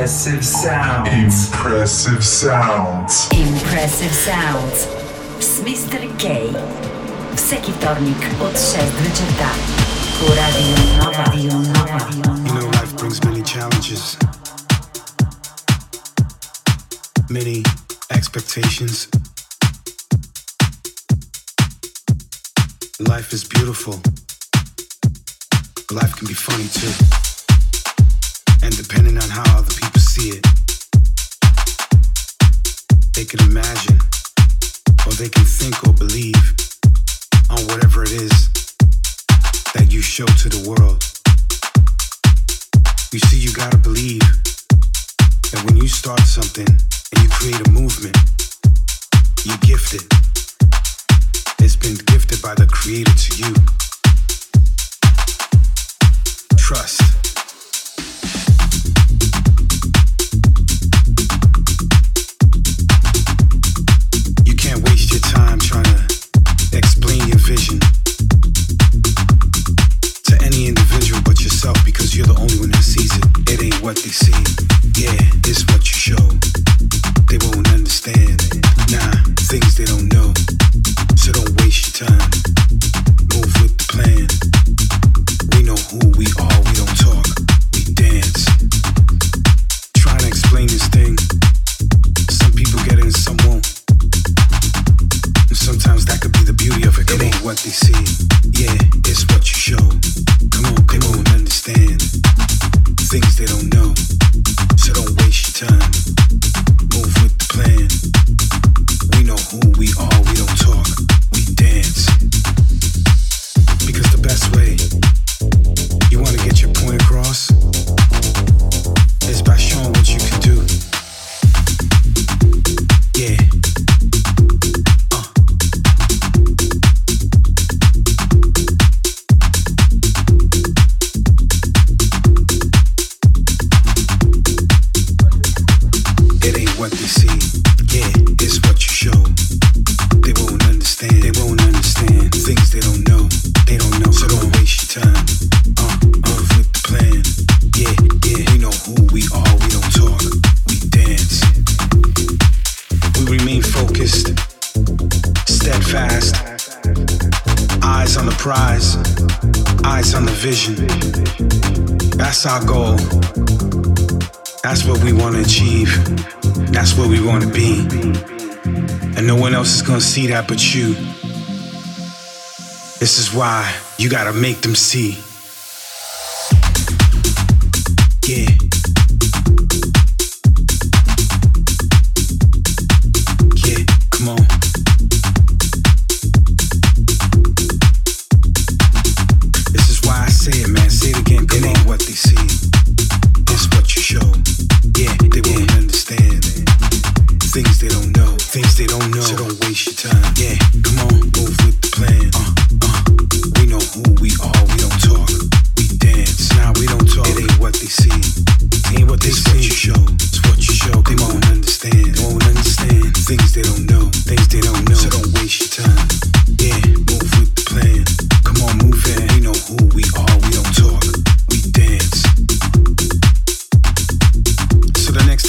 Impressive sounds. Impressive sounds. Impressive sounds. S Mr. K. Всеки вторник от 6 вечерта. По Радио Нова. Радио Нова. You know life brings many challenges. Many expectations. Life is beautiful. Life can be funny too. And depending on how other people see it, they can imagine or they can think or believe on whatever it is that you show to the world. You see, you gotta believe that when you start something and you create a movement, you're gifted. It's been gifted by the Creator to you. Trust. Vision to any individual but yourself because you're the only one that sees it. It ain't what they see. Yeah, it's what you show. They won't understand. Nah, things they don't know. So don't waste your time. Move with the plan. We know who we are, we don't talk, we dance. Trying to explain this thing. Some people get it and some won't. Sometimes that could be the beauty of it. It ain't what they see. Yeah, it's what you show. Come on, they won't understand. Things they don't know. So don't waste your time. Move with the plan. We know who we are, we don't to see that but you. This is why you got to make them see. Yeah,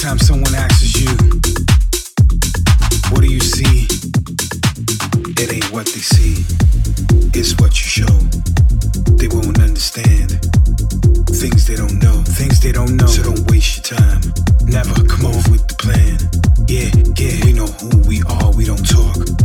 time someone asks you, what do you see? It ain't what they see. It's what you show. They won't understand. Things they don't know. Things they don't know. So don't waste your time. Never come on with the plan. Yeah, yeah. We know who we are. We don't talk.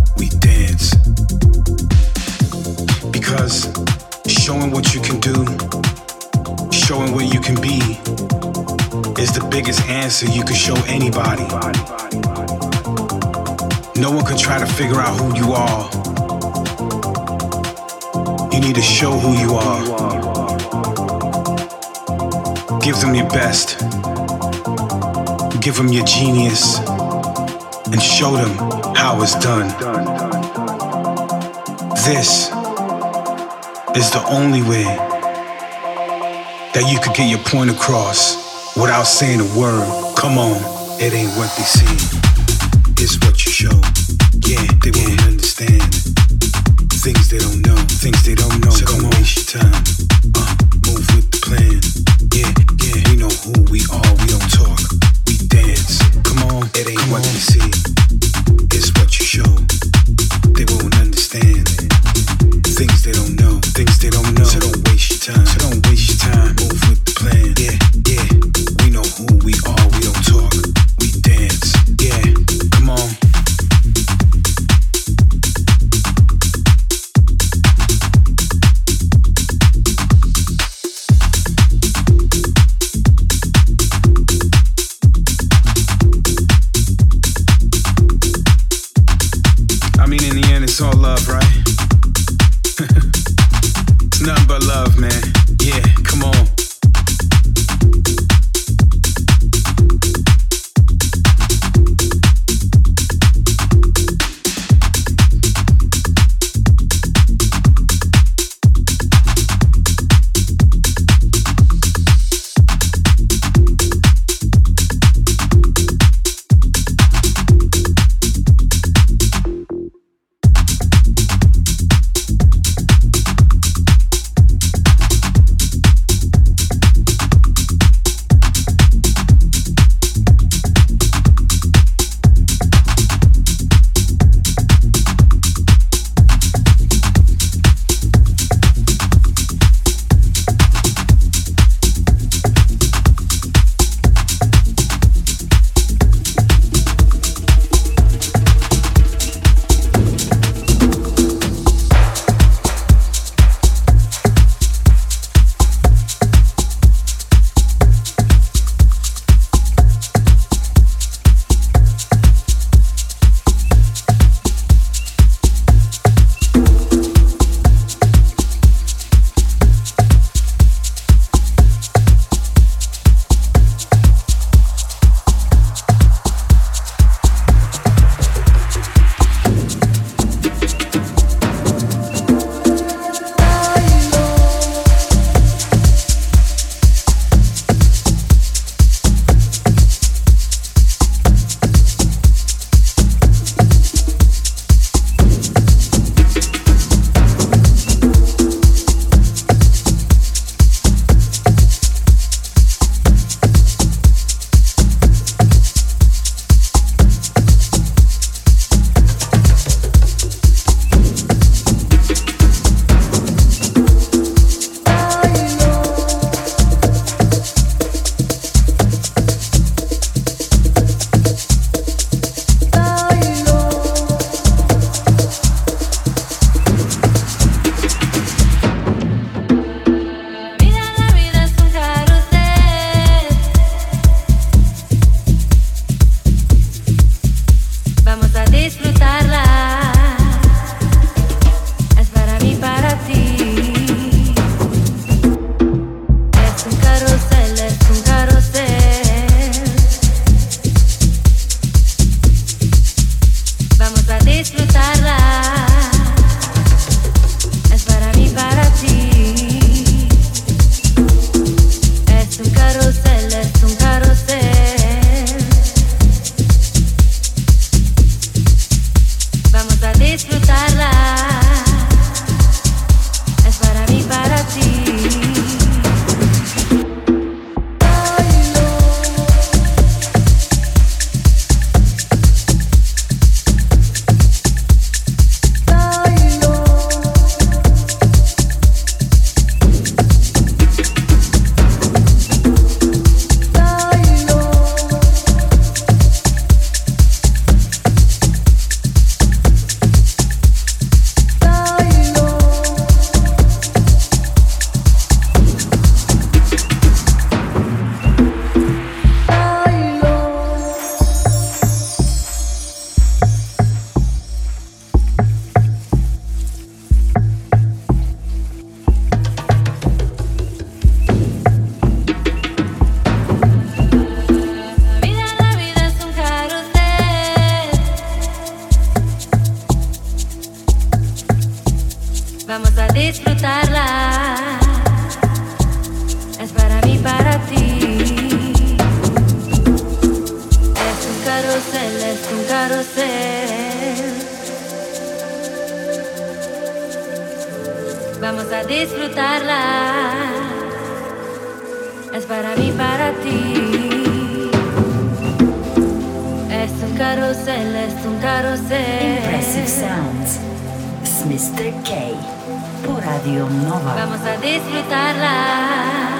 Answer you can show anybody. No one can try to figure out who you are. You need to show who you are. Give them your best. Give them your genius. And show them how it's done. This is the only way that you could get your point across without saying a word. Come on, it ain't what they see. It's what you show. Yeah, they won't understand. Things they don't know, things they don't know. So don't waste your time. Disfrutarla. Es para mí, para ti. Es un carrusel, es un carrusel. Impressive Sounds. Mr. K. Por Radio Nova. Vamos a disfrutarla.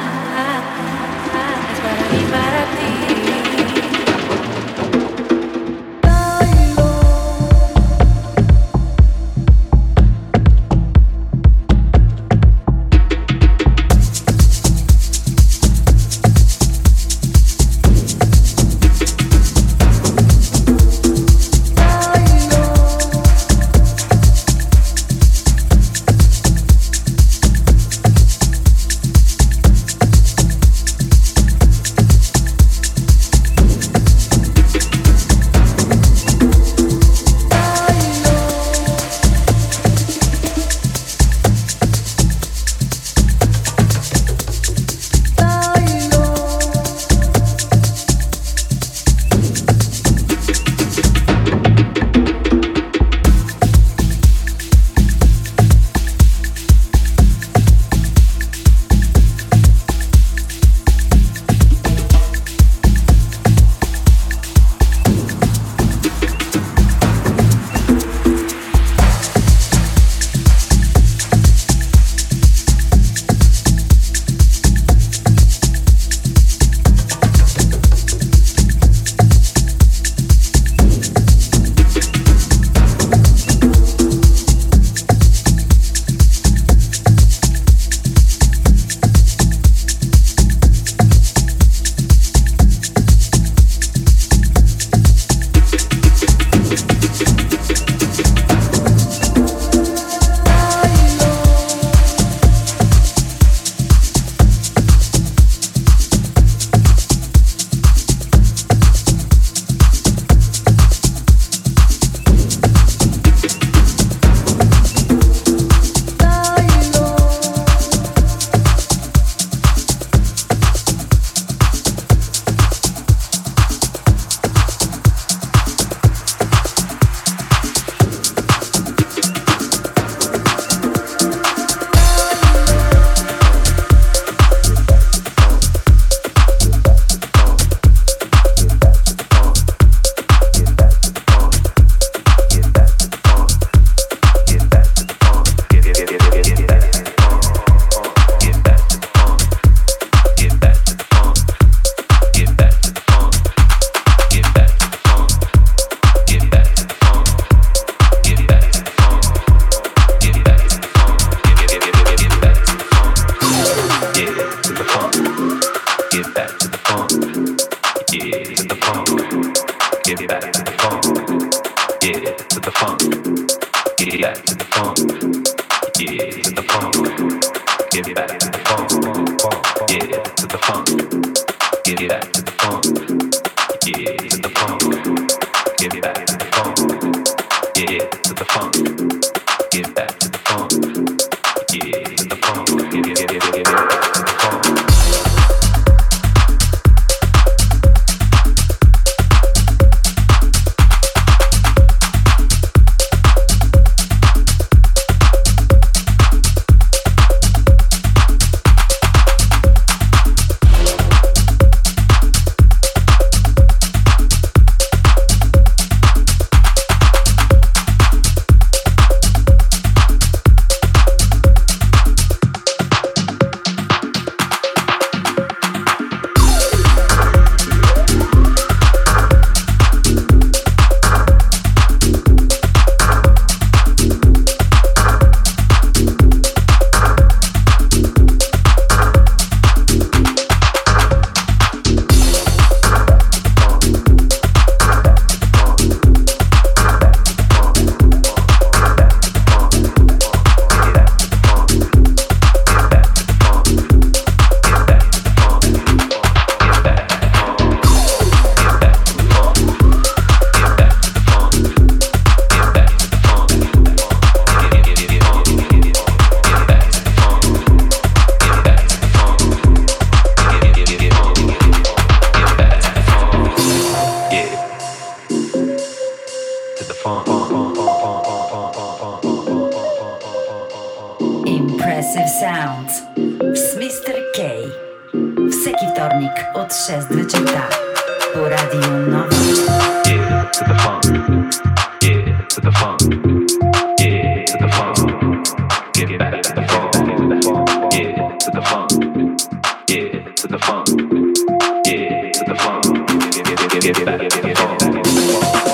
Get, get back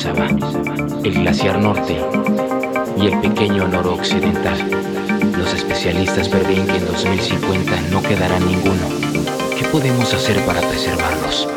El glaciar norte y el pequeño noroccidental. Los especialistas prevén que en 2050 no quedará ninguno. ¿Qué podemos hacer para preservarlos?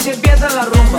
Así empieza la rumba.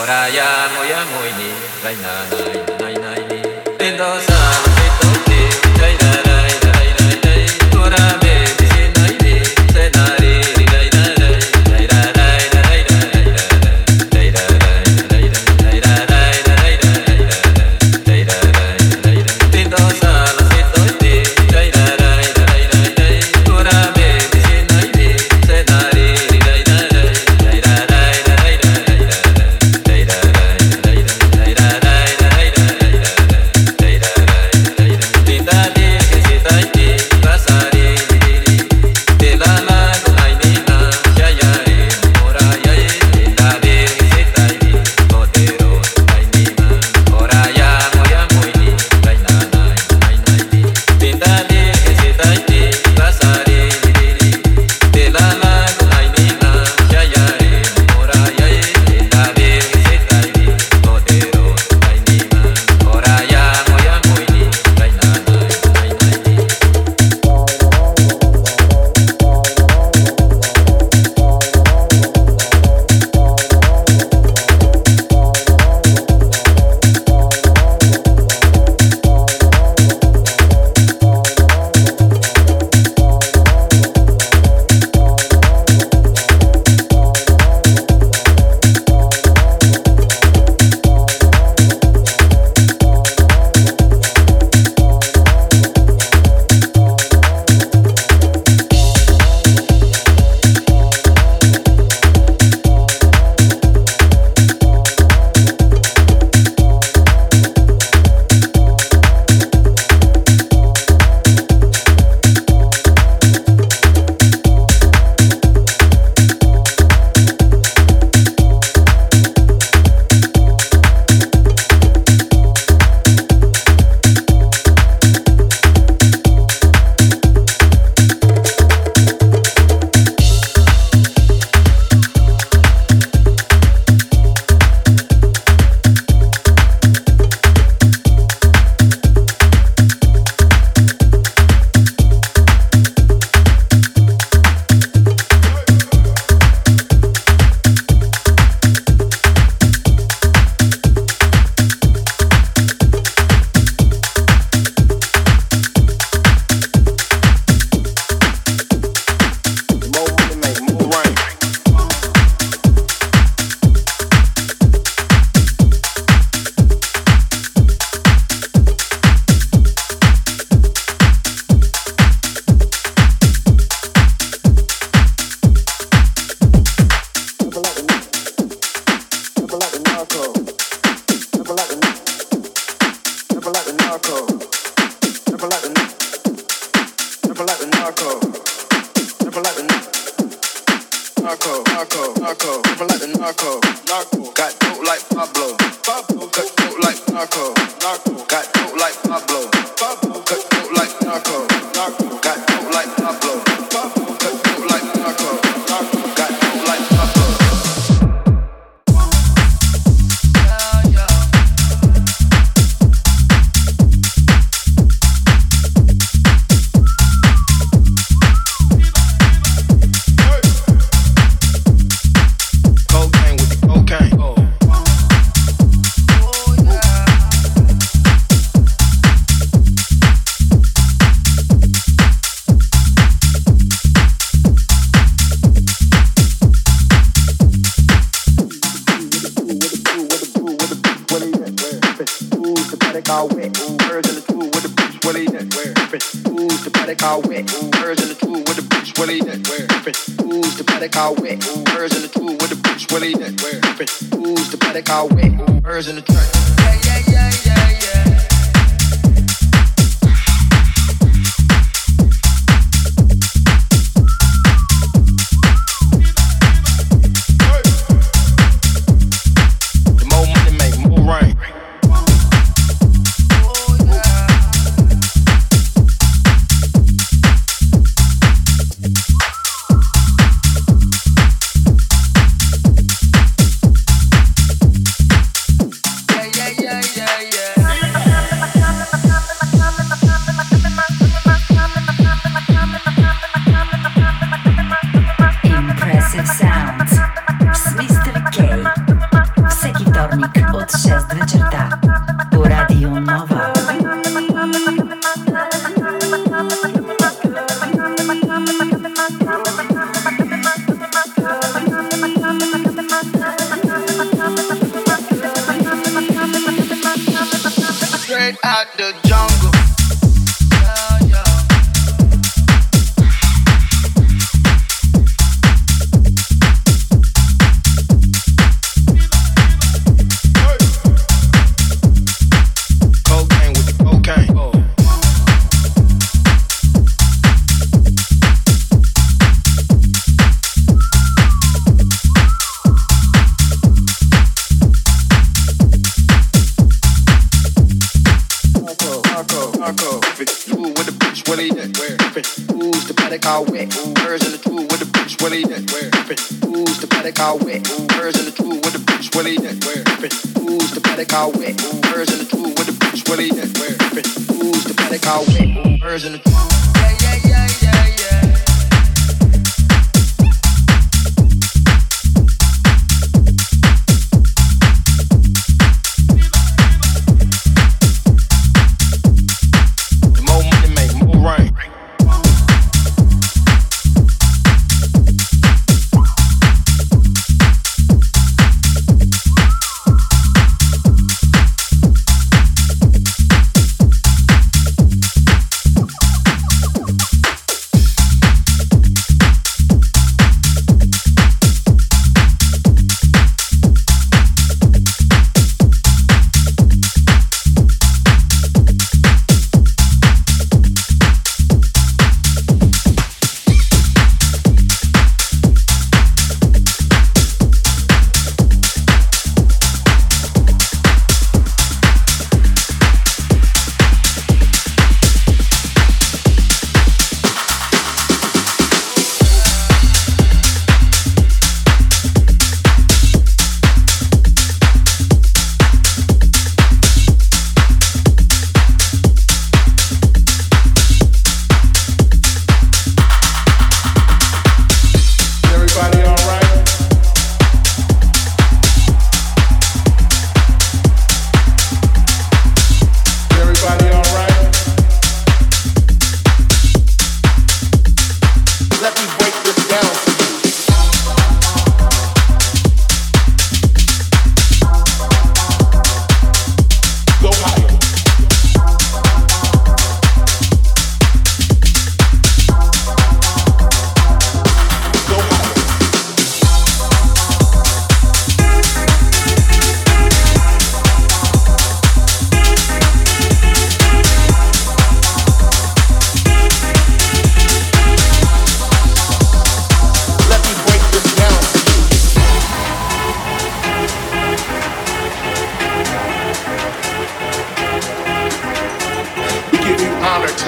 Ora ya moya moy ni, vai na na na na sa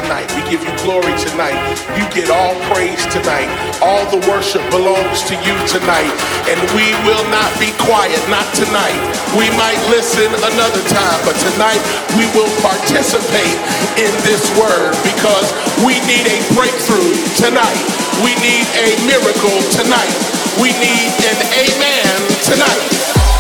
tonight. We give you glory tonight. You get all praise tonight. All the worship belongs to you tonight. And we will not be quiet, not tonight. We might listen another time, but tonight we will participate in this word because we need a breakthrough tonight. We need a miracle tonight. We need an amen tonight.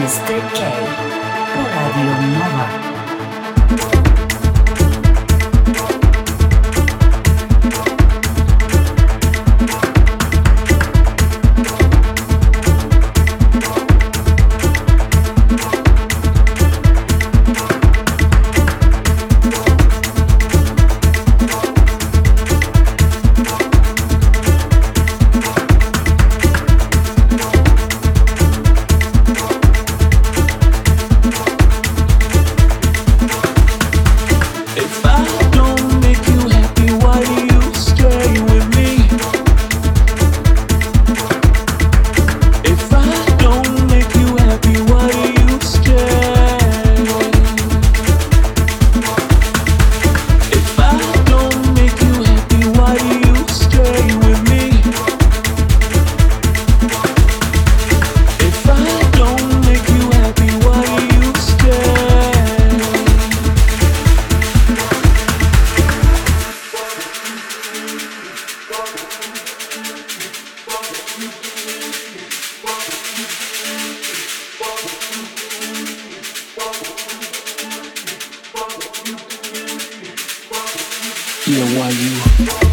Mr. K. Radio Nova. Yeah, why you?